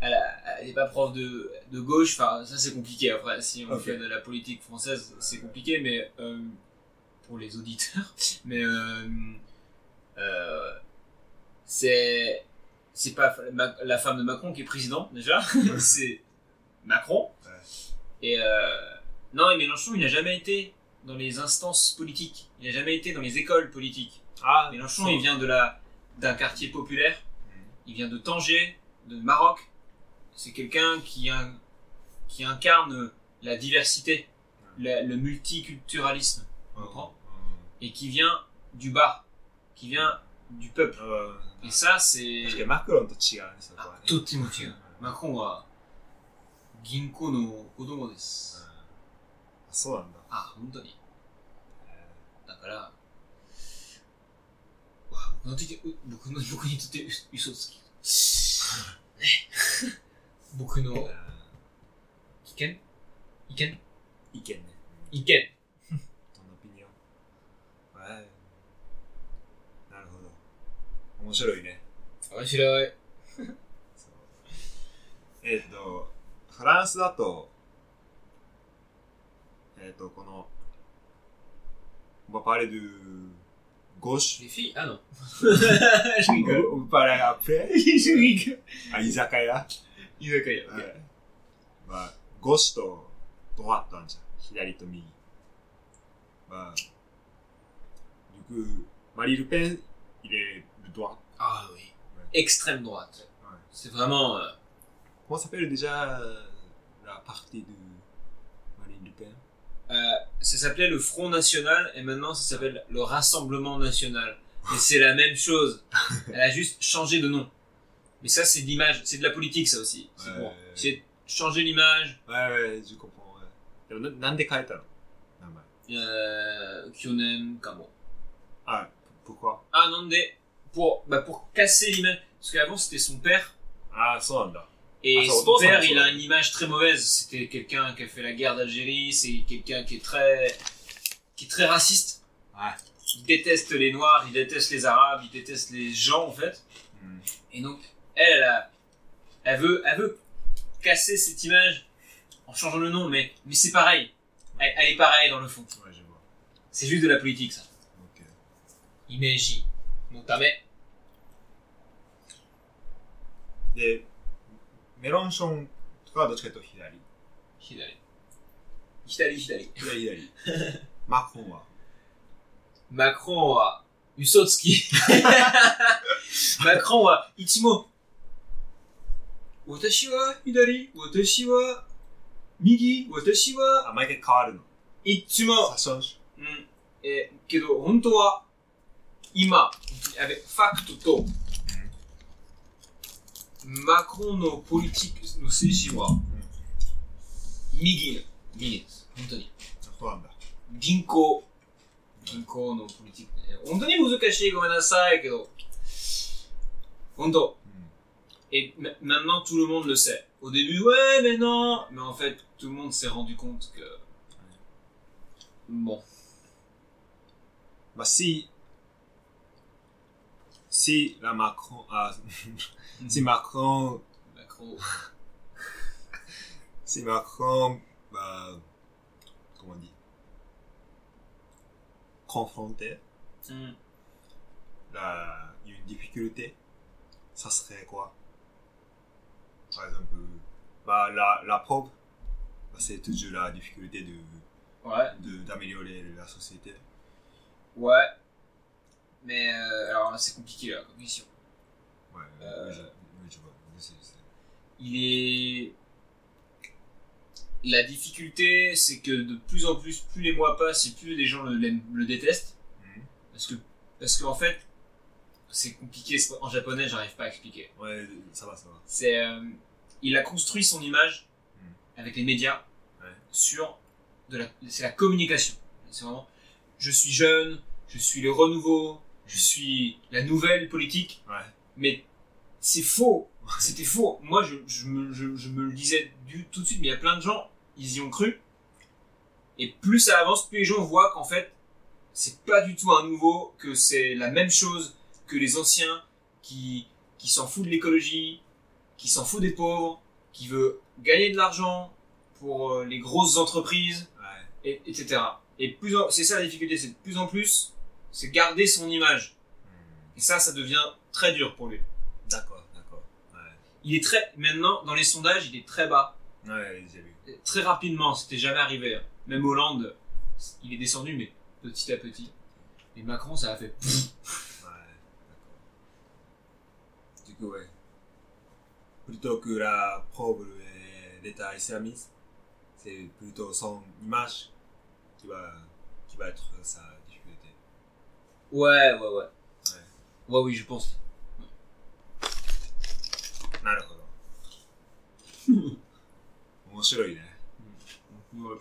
elle, elle pas prof de, de gauche. Enfin, ça c'est compliqué. Après, si on fait de la politique française, c'est compliqué, mais euh, pour les auditeurs, mais euh, c'est c'est pas la femme de Macron qui est président déjà, c'est Macron. Et non, mais Mélenchon, il n'a jamais été dans les instances politiques. Il n'a jamais été dans les écoles politiques.
Ah,
Mélenchon, il vient de la d'un quartier populaire. Il vient de Tanger, de Maroc. C'est quelqu'un qui qui incarne la diversité, le multiculturalisme, et qui vient du bas, qui vient du peuple. Et ça, c'est.
Macron ah, Macron euh, ginko no kodomo. そ
う。
なんだ。
あ、本当に。
え
だから、わ僕の時う僕の僕にとってう嘘つき。ね僕の意見意見？
意見ね。
意見。
どのオピニオンはいなるほど。面白いね。
面白い。
そうえっ、と、フランスだと、えっ、と、この、on va parler de gauche.
Les filles Ah non. Je rigole.
On va parler après.
Je rigole.
あ、居酒屋。
居酒屋。
はいまあ、ゴシとドワットあるじゃん。左と右。まあ、du coup, Marie Le Pen, il est de droite.
Ah oui. Extrême droite.
Ouais.
C'est vraiment... euh,
Comment s'appelle déjà euh, la partie de
Euh, ça s'appelait le Front National et maintenant ça s'appelle le Rassemblement National. Et c'est la même chose. Elle a juste changé de nom. Mais ça, c'est de l'image, c'est de la politique, ça aussi. C'est bon. ouais, ouais. changer l'image.
Ouais, ouais, je comprends. Ouais. Ah, bah.
Euh, Kyonen Kamo.
Ah, pourquoi?
Ah, non, de. Pour, bah, pour casser l'image. Parce qu'avant, c'était son père.
Ah, ça,
là.
Et son
père, il a une image très mauvaise. C'était quelqu'un qui a fait la guerre d'Algérie, c'est quelqu'un qui est très, qui est très raciste. Il déteste les Noirs, il déteste les Arabes, il déteste les gens en fait. Et donc, elle, elle, veut, elle veut casser cette image en changeant le nom, mais, mais c'est pareil. Elle, est pareille dans le fond. C'est juste de la politique ça. Okay.
Montame. メロンションとかはどっちかというと左。
Hidari. Hidari, hidari.
左左。マクロンは
？Macron は、嘘つき。Macron は、一問。私は左、私は右私は、
あ、毎回変わるの。
いつも、うん、えーけど、本当は、今、あれ、ファクトと、マクロンのポリティックの政治は、右、右です。本当に。
そうなんだ。
銀行、銀行のポリティックね。本当に難しい、ごめんなさい、けど、本当。Et ma- maintenant, tout le monde le sait. Au début, ouais, mais non. Mais en fait, tout le monde s'est rendu compte que... Bon.
まあ、si, si la Macron, ah, si Macron,
Macron.
si Macron, bah, comment on dit, confrontait
Hmm.
la, une difficulté, ça serait quoi? Par exemple, bah, la, la preuve, bah, c'est toujours la difficulté de,
Ouais.
d'améliorer la société.
Ouais. Mais euh, alors là, c'est compliqué là, comme mission.
Ouais,
Euh,
oui, je, vois. Oui, c'est- c'est-
Il est. La difficulté, c'est que de plus en plus, plus les mois passent et plus les gens le, détestent.
Mhm.
Parce que, parce qu'en fait, c'est compliqué en japonais, j'arrive pas à expliquer.
Ouais, ça va, ça va.
C'est, euh, il a construit son image
Mhm.
avec les médias
Ouais.
sur de la, c'est la communication. C'est vraiment, je suis jeune, je suis le renouveau, je suis la nouvelle politique.
Ouais.
Mais c'est faux. C'était faux. Moi, je, je, me, je, je me le disais du, tout de suite, mais il y a plein de gens, ils y ont cru. Et plus ça avance, plus les gens voient qu'en fait, c'est pas du tout un nouveau, que c'est la même chose que les anciens qui, qui s'en foutent de l'écologie, qui s'en foutent des pauvres, qui veut gagner de l'argent pour euh, les grosses entreprises,
Ouais.
et, etc. Et plus c'est ça la difficulté, c'est de plus en plus, c'est garder son image.
Hmm.
Et ça, ça devient très dur pour lui.
D'accord, d'accord. Ouais.
Il est très, maintenant, dans les sondages, il est très bas.
Ouais, j'ai vu.
Très rapidement, c'était jamais arrivé. hein. Même Hollande, il est descendu, mais petit à petit. Et Macron, ça a fait.
Ouais, d'accord. Du coup, ouais. Plutôt que la preuve de l'État islamiste, c'est plutôt son image qui va, qui va être sa
Ouais, ouais, ouais. Ouais, oui, je pense.
なるほど。面白いね。
Ouais.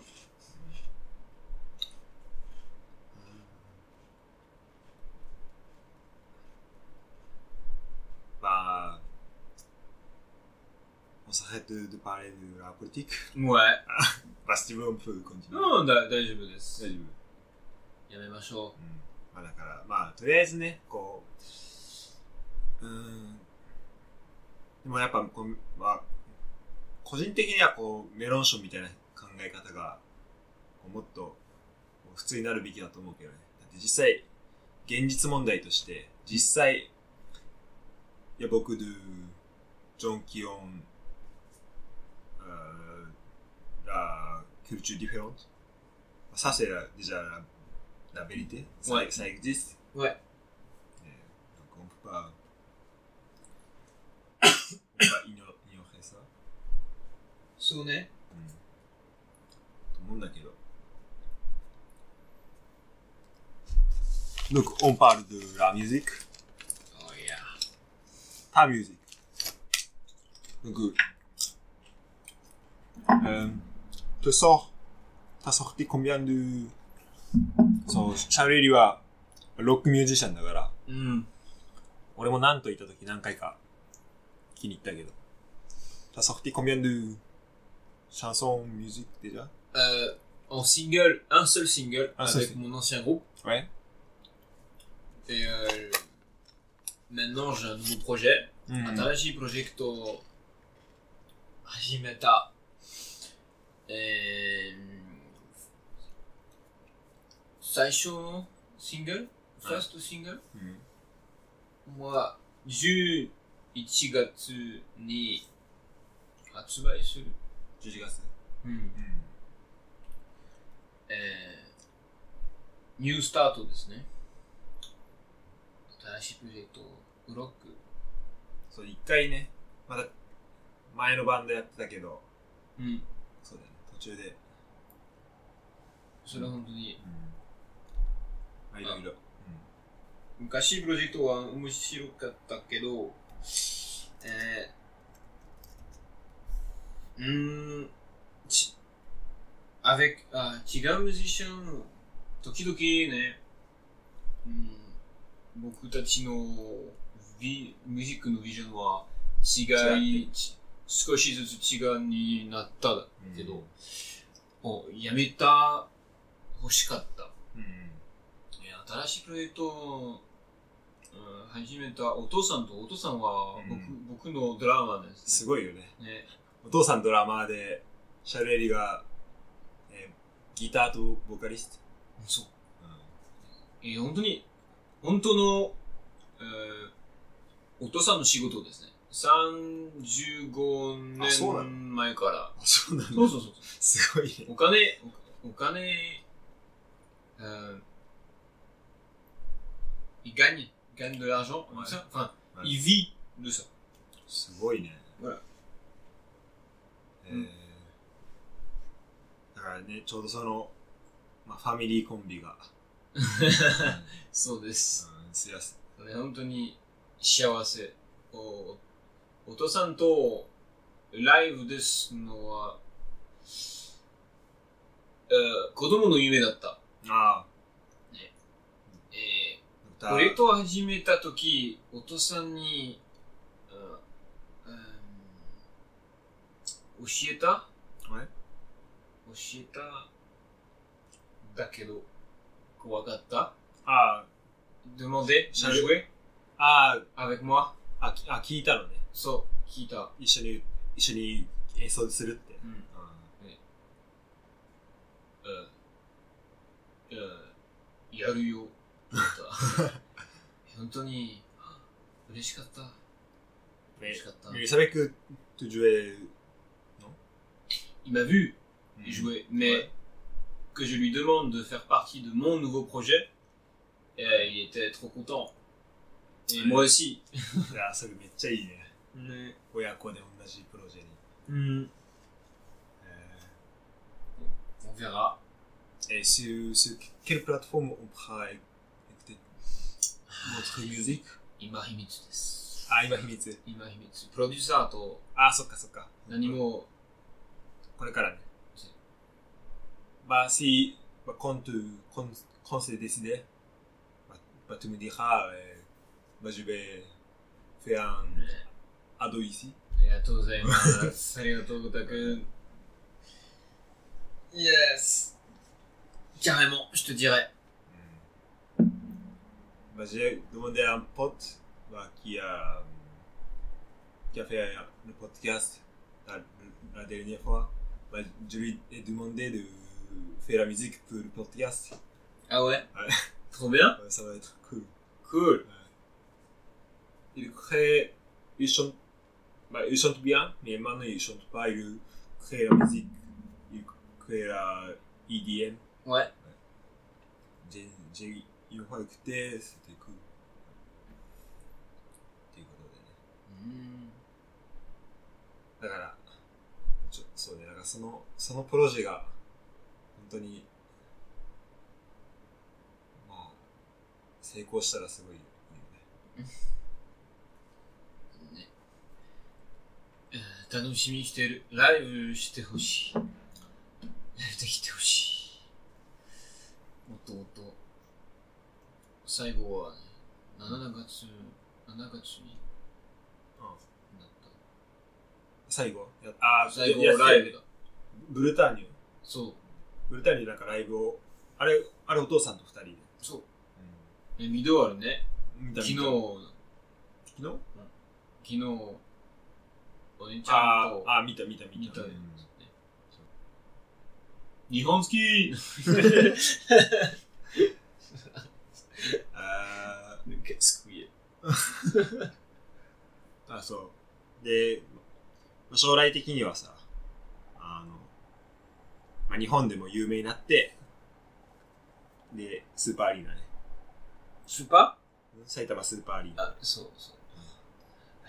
まあ、on s'arrête de, de parler de la politique.
Ouais.
Bah, si tu veux, on peut continuer.
うん、だ大丈夫です。
大丈夫。
やめましょ
うん。 まあだから、まあ、とりあえずね、こう、うん。でもやっぱ、こう、まあ、個人的にはこう、メロンションみたいな考え方が、もっと、普通になるべきだと思うけどね。だって実際、現実問題として、実際、いや、僕、de gens qui ont euh, la culture différente. Ça, c'est la- déjà la, la vérité. Ça,
Ouais.
ça existe.
Ouais.
Et donc, on peut pas, on peut pas ignorer, ignorer ça.
う。そうね。
と思うんだけど。Donc, on parle de la musique.
Oh yeah.
ta musique. Donc, euh, te sors, t'as sorti combien de, そう、シャルエリはロックミュージシャンだから、
うん。
俺も何と言った時何回か気に入ったけど。t'as sorti combien de chansons, musique déjà?
Euh, en single, un seul single
Un seul
avec
single.
mon ancien groupe.
Ouais.
Et euh, maintenant j'ai un nouveau projet.
Mm.
新しいプロジェクトを始めた。えー、最初のシングル？ファーストシングル
？Mm.
は11月に発売する。
11月。
うん。
Mm.
えー、ニュースタートですね。新しいプロジェクト、ブロック。
そう、一回ね、まだ前のバンドやってたけど、
うん。
そうだよね。途中で。
それは本当に、
まあ、いろいろ。
昔プロジェクトは面白かったけど、えー、うーん、ち、avec、あ、違うミュージシャン、時々ね、うん、僕たちのビミュージックのビジョンは違い、ち少しずつ違うになったけど、もうやめた欲しかった。
うん。
新しいプロジェクトを、うん、始めたお父さんとお父さんは僕,、僕のドラマーです
すごいよね。
ね。ね
お父さんドラマーで、シャルエリが、えーギターとボーカリス
そう。
ト。
えー本当に、本当の、えーお父さんの仕事ですね。35
あそうなの
年前から。
あ、そうなんだ。
そうそうそう。
すごいね。
お金、おお金、euh, il gagne, il gagne de l'argent,
Ouais.
ça. Enfin,
Ouais.
il vit de ça.
すごいね。
Voilà.
えーだからね、ちょうどその、まあ、ファミリーコンビが、うん、
そうです。
すやす。
それ本当に幸せ。おお父さんとライブですのは、えー子供の夢だった。
ああ。
え
歌
ー、プロジェクトを始めたとき、お父さんに、うんうん教えた？
はい
教えた？だけど、怖かった？
あャル
jouer
あ、あ
avec moi
あ、あ聞いたのね。
そう、聞いた。
一緒に、一緒に演奏するって。
うん。
うん。
やるよ。と思った本当に、嬉しかった。嬉しかった。
Mais il savait que tu jouais.
Il m'a vu
Mm.
jouer, mais
Ouais.
que je lui demande de faire partie de mon nouveau projet, et il était trop content. Et
Ouais.
moi aussi.
いや、それめっちゃいいね。
Mais,
親子で同じプロジェに。
hmm,
え
on verra.
ー、et sur, sur quelle plateforme on pourra écouter votre musique
今秘密です。
あ、今秘密。
今秘密。プロデューサーと
あ、そっかそっか。
何も、
これからね。Bah, si, bah, quand, tu- quand, quand c'est décidé, bah, bah, tu me diras, euh, bah, je vais faire un ado ici.
ありがとうございます。ありがとう、ごたくん。Yes! Carrément, je te dirais.
Bah, j'ai demandé à un pote bah, qui, a, qui a fait le podcast la, la dernière fois. Bah, je lui ai demandé de faire la musique pour le podcast.
Ah ouais?
Ouais.
Trop bien?
Ouais, ça va être cool.
Cool.
Il crée, il chante, bah, il chante bien, mais maintenant il chante pas, il crée la musique, il crée la EDM.
Ouais.
J'ai, j'ai une fois écouté, c'était cool. っていうことでね。
うん。
だから、ちょそうね、だかその、そのプロジェが、本当に、まあ、成功したらすごいいいよね。
ね楽しみにしてる。ライブしてほしい。ライブできてほしい。もっともっと。最後はね、7月、7月に
うん。
なっ
最後？やあ
た。最後
や
ライブだ。
ブルターニュ。
そう。
ブルターニュなんかライブを、あれ、あれお父さんと二人で。
そう。え、ミドワルね。昨日、
昨日？
昨日、お姉ちゃんと
あーあー、見た見た見た。
見たね
うん。
日本好き
あ
Qu'est-ce
あ、そう。で、まあ将来的にはさ、あの、まあ、日本でも有名になって、で、スーパーアリーナね。
スーパ
埼玉スーパーアリーナ。
あ、そうそう。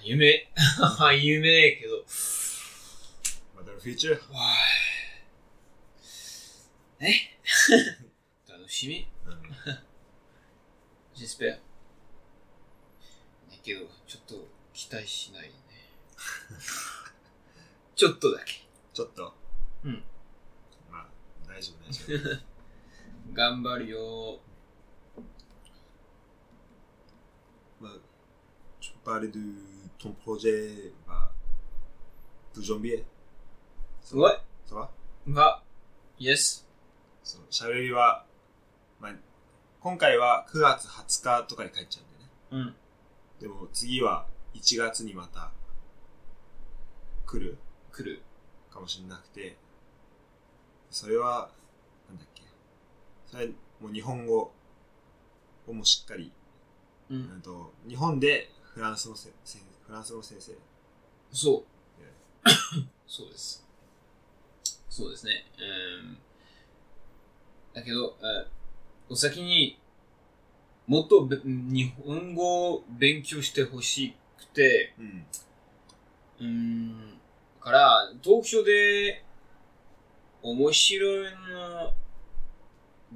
夢。夢やけど。
またフューチャー。
ね。楽しみ。
うん。
J-Spare けど、ちょっと期待しない。ちょっとだけ。
ちょっと。
うん。
まあ、大丈夫、大丈。
頑張るよ。
まあ、ちょ、パ、すごい。
ま
あ、イ
エス。
その、喋りは、今回は9月20日とかに帰っちゃうんだよね。
うん。
でも次は1月にまた来る
来る。
かもしれなくて、それは、なんだっけ。それ、もう日本語をもうしっかり、
う。
うんんと、日本でフランスのせせんフランスの先生。
そう。そうです。そうですね。うん。だけど、えお先にもっとべ日本語を勉強してほしくて、
うん。
うん、から、東京で面白いの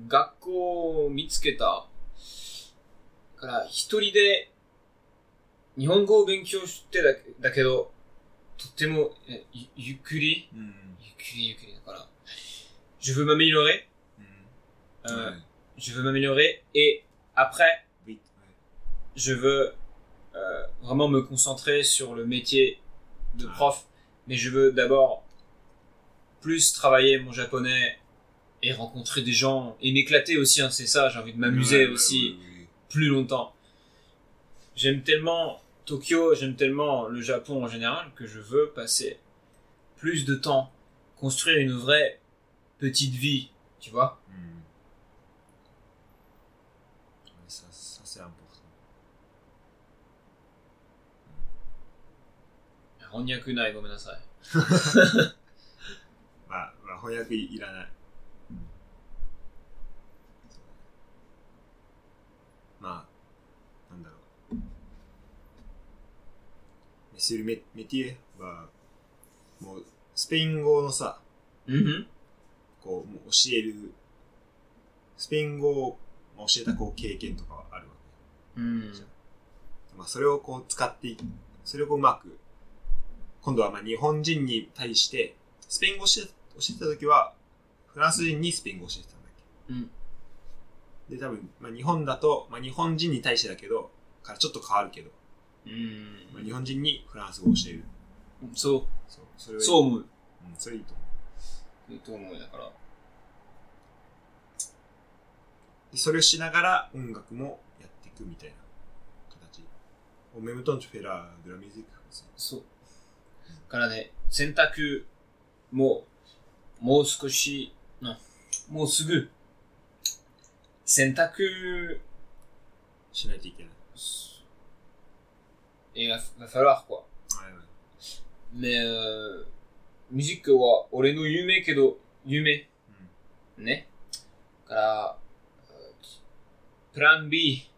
学校を見つけた。から、一人で日本語を勉強してだけだけど、とってもえゆゆっくり？
うん。
ゆっくりゆっくりだから。Je veux m'améliorer.
うん。
Euh,
はい
je veux m'améliorer. Et après,
Vite,
je veux euh, vraiment me concentrer sur le métier de
Ah.
prof. Mais je veux d'abord plus travailler mon japonais et rencontrer des gens et m'éclater aussi. hein, c'est ça, j'ai envie de m'amuser
Ouais,
aussi
ouais, ouais.
plus longtemps. J'aime tellement Tokyo, j'aime tellement le Japon en général que je veux passer plus de temps, construire une vraie petite vie, tu vois.
う
翻訳ないごめんなさい。
まあ、まあ、翻訳いいらない。そうだねまあ、なんだろう。メスルメメティエは、もう、スペイン語のさ、
うん
こう、もう教える、スペイン語を教えたこう経験とかはあるわけ。
うん。
まあ、それをこう使っていそれをうまく、今度はまあ日本人に対して、スペイン語を教え教えてた時は、フランス人にスペイン語を教えてたんだっけ？
うん
で、多分、まあ、日本だと、まあ、日本人に対してだけど、からちょっと変わるけど、
うん
まあ、日本人にフランス語を教える。
そう、
そう、それ
そう思う。
うん、それいいと思う。
いいと思うだから。
で、それをしながら音楽もやっていくみたいな形。おメムトンチュフェラー、ドラミュージック
そう。からね、選択も、もう少し、なもうすぐ、選択、
しないといけない。
et va, va falloir quoi.
はいはい。
Mais, euh, ミュージックは俺の夢けど、夢。ね。から、プラン B、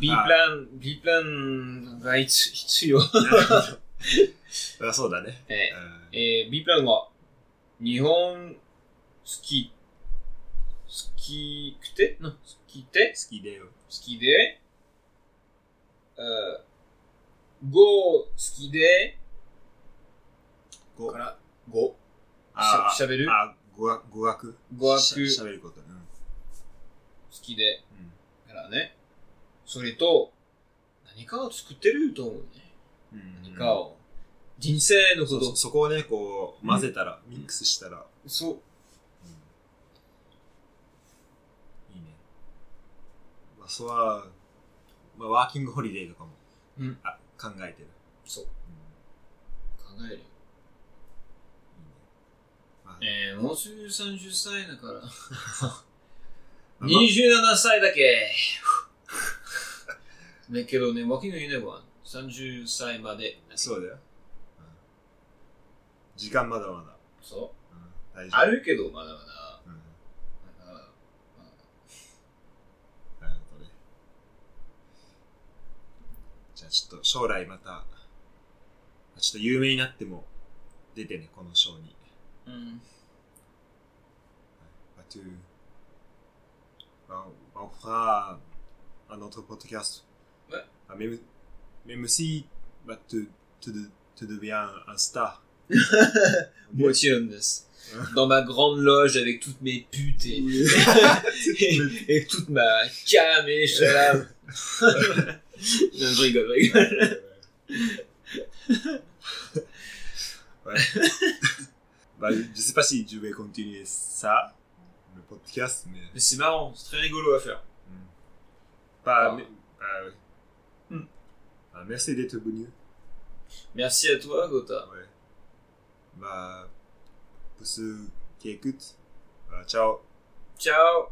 B プ
あ
ラン、B プランが必必要？
あそうだね。
え
うん
えー B プランは、日本好き、好きくて？の好きて
好きだよ。
好きで、えー、語好きで、
語
から、語。
あ
しゃべる？
あ、語学。語学。
語学
しゃべること。うん。
好きで、
うん
からね。それと、何かを作ってると思うね。
うん
何かを。人生のこと
そこをね、こう、混ぜたら、ミックスしたら、
そう。
いいね。まあ、そは、まあ、ワーキングホリデーとかも、
うん
あ考えてる。
そう。
うん
考えるよ。
いいね。まあ、
えー、もうすぐ30歳だから。
まあ
27歳だけ。だ けどね、脇の夢は30歳まで。
そうだよ。うん時間まだまだ。
そう？
うん大丈夫。
あるけど、まだまだ。
うん。
まだまだ
なるほどね。じゃあちょっと将来また、ちょっと有名になっても出てね、このショーに。
うん。
まあ te, bah, on fera un autre podcast.
Ouais.
Ah, même, même si, bah, tu, tu, tu deviens un star.
Moi aussi, homme Dans ma grande loge avec toutes mes putes et,
Oui.
et, et toute ma cam et là. non, je rigole, rigole.
Ouais. bah, je sais pas si je vais continuer ça, le podcast, mais
Mais c'est marrant, c'est très rigolo à faire.
pas.
Ah.
mais- bah.
Hmm.
Ah, merci d'être venu.
Merci à toi, Gotha.
Ouais. Bah, pour ceux qui écoutent, bah, ciao.
Ciao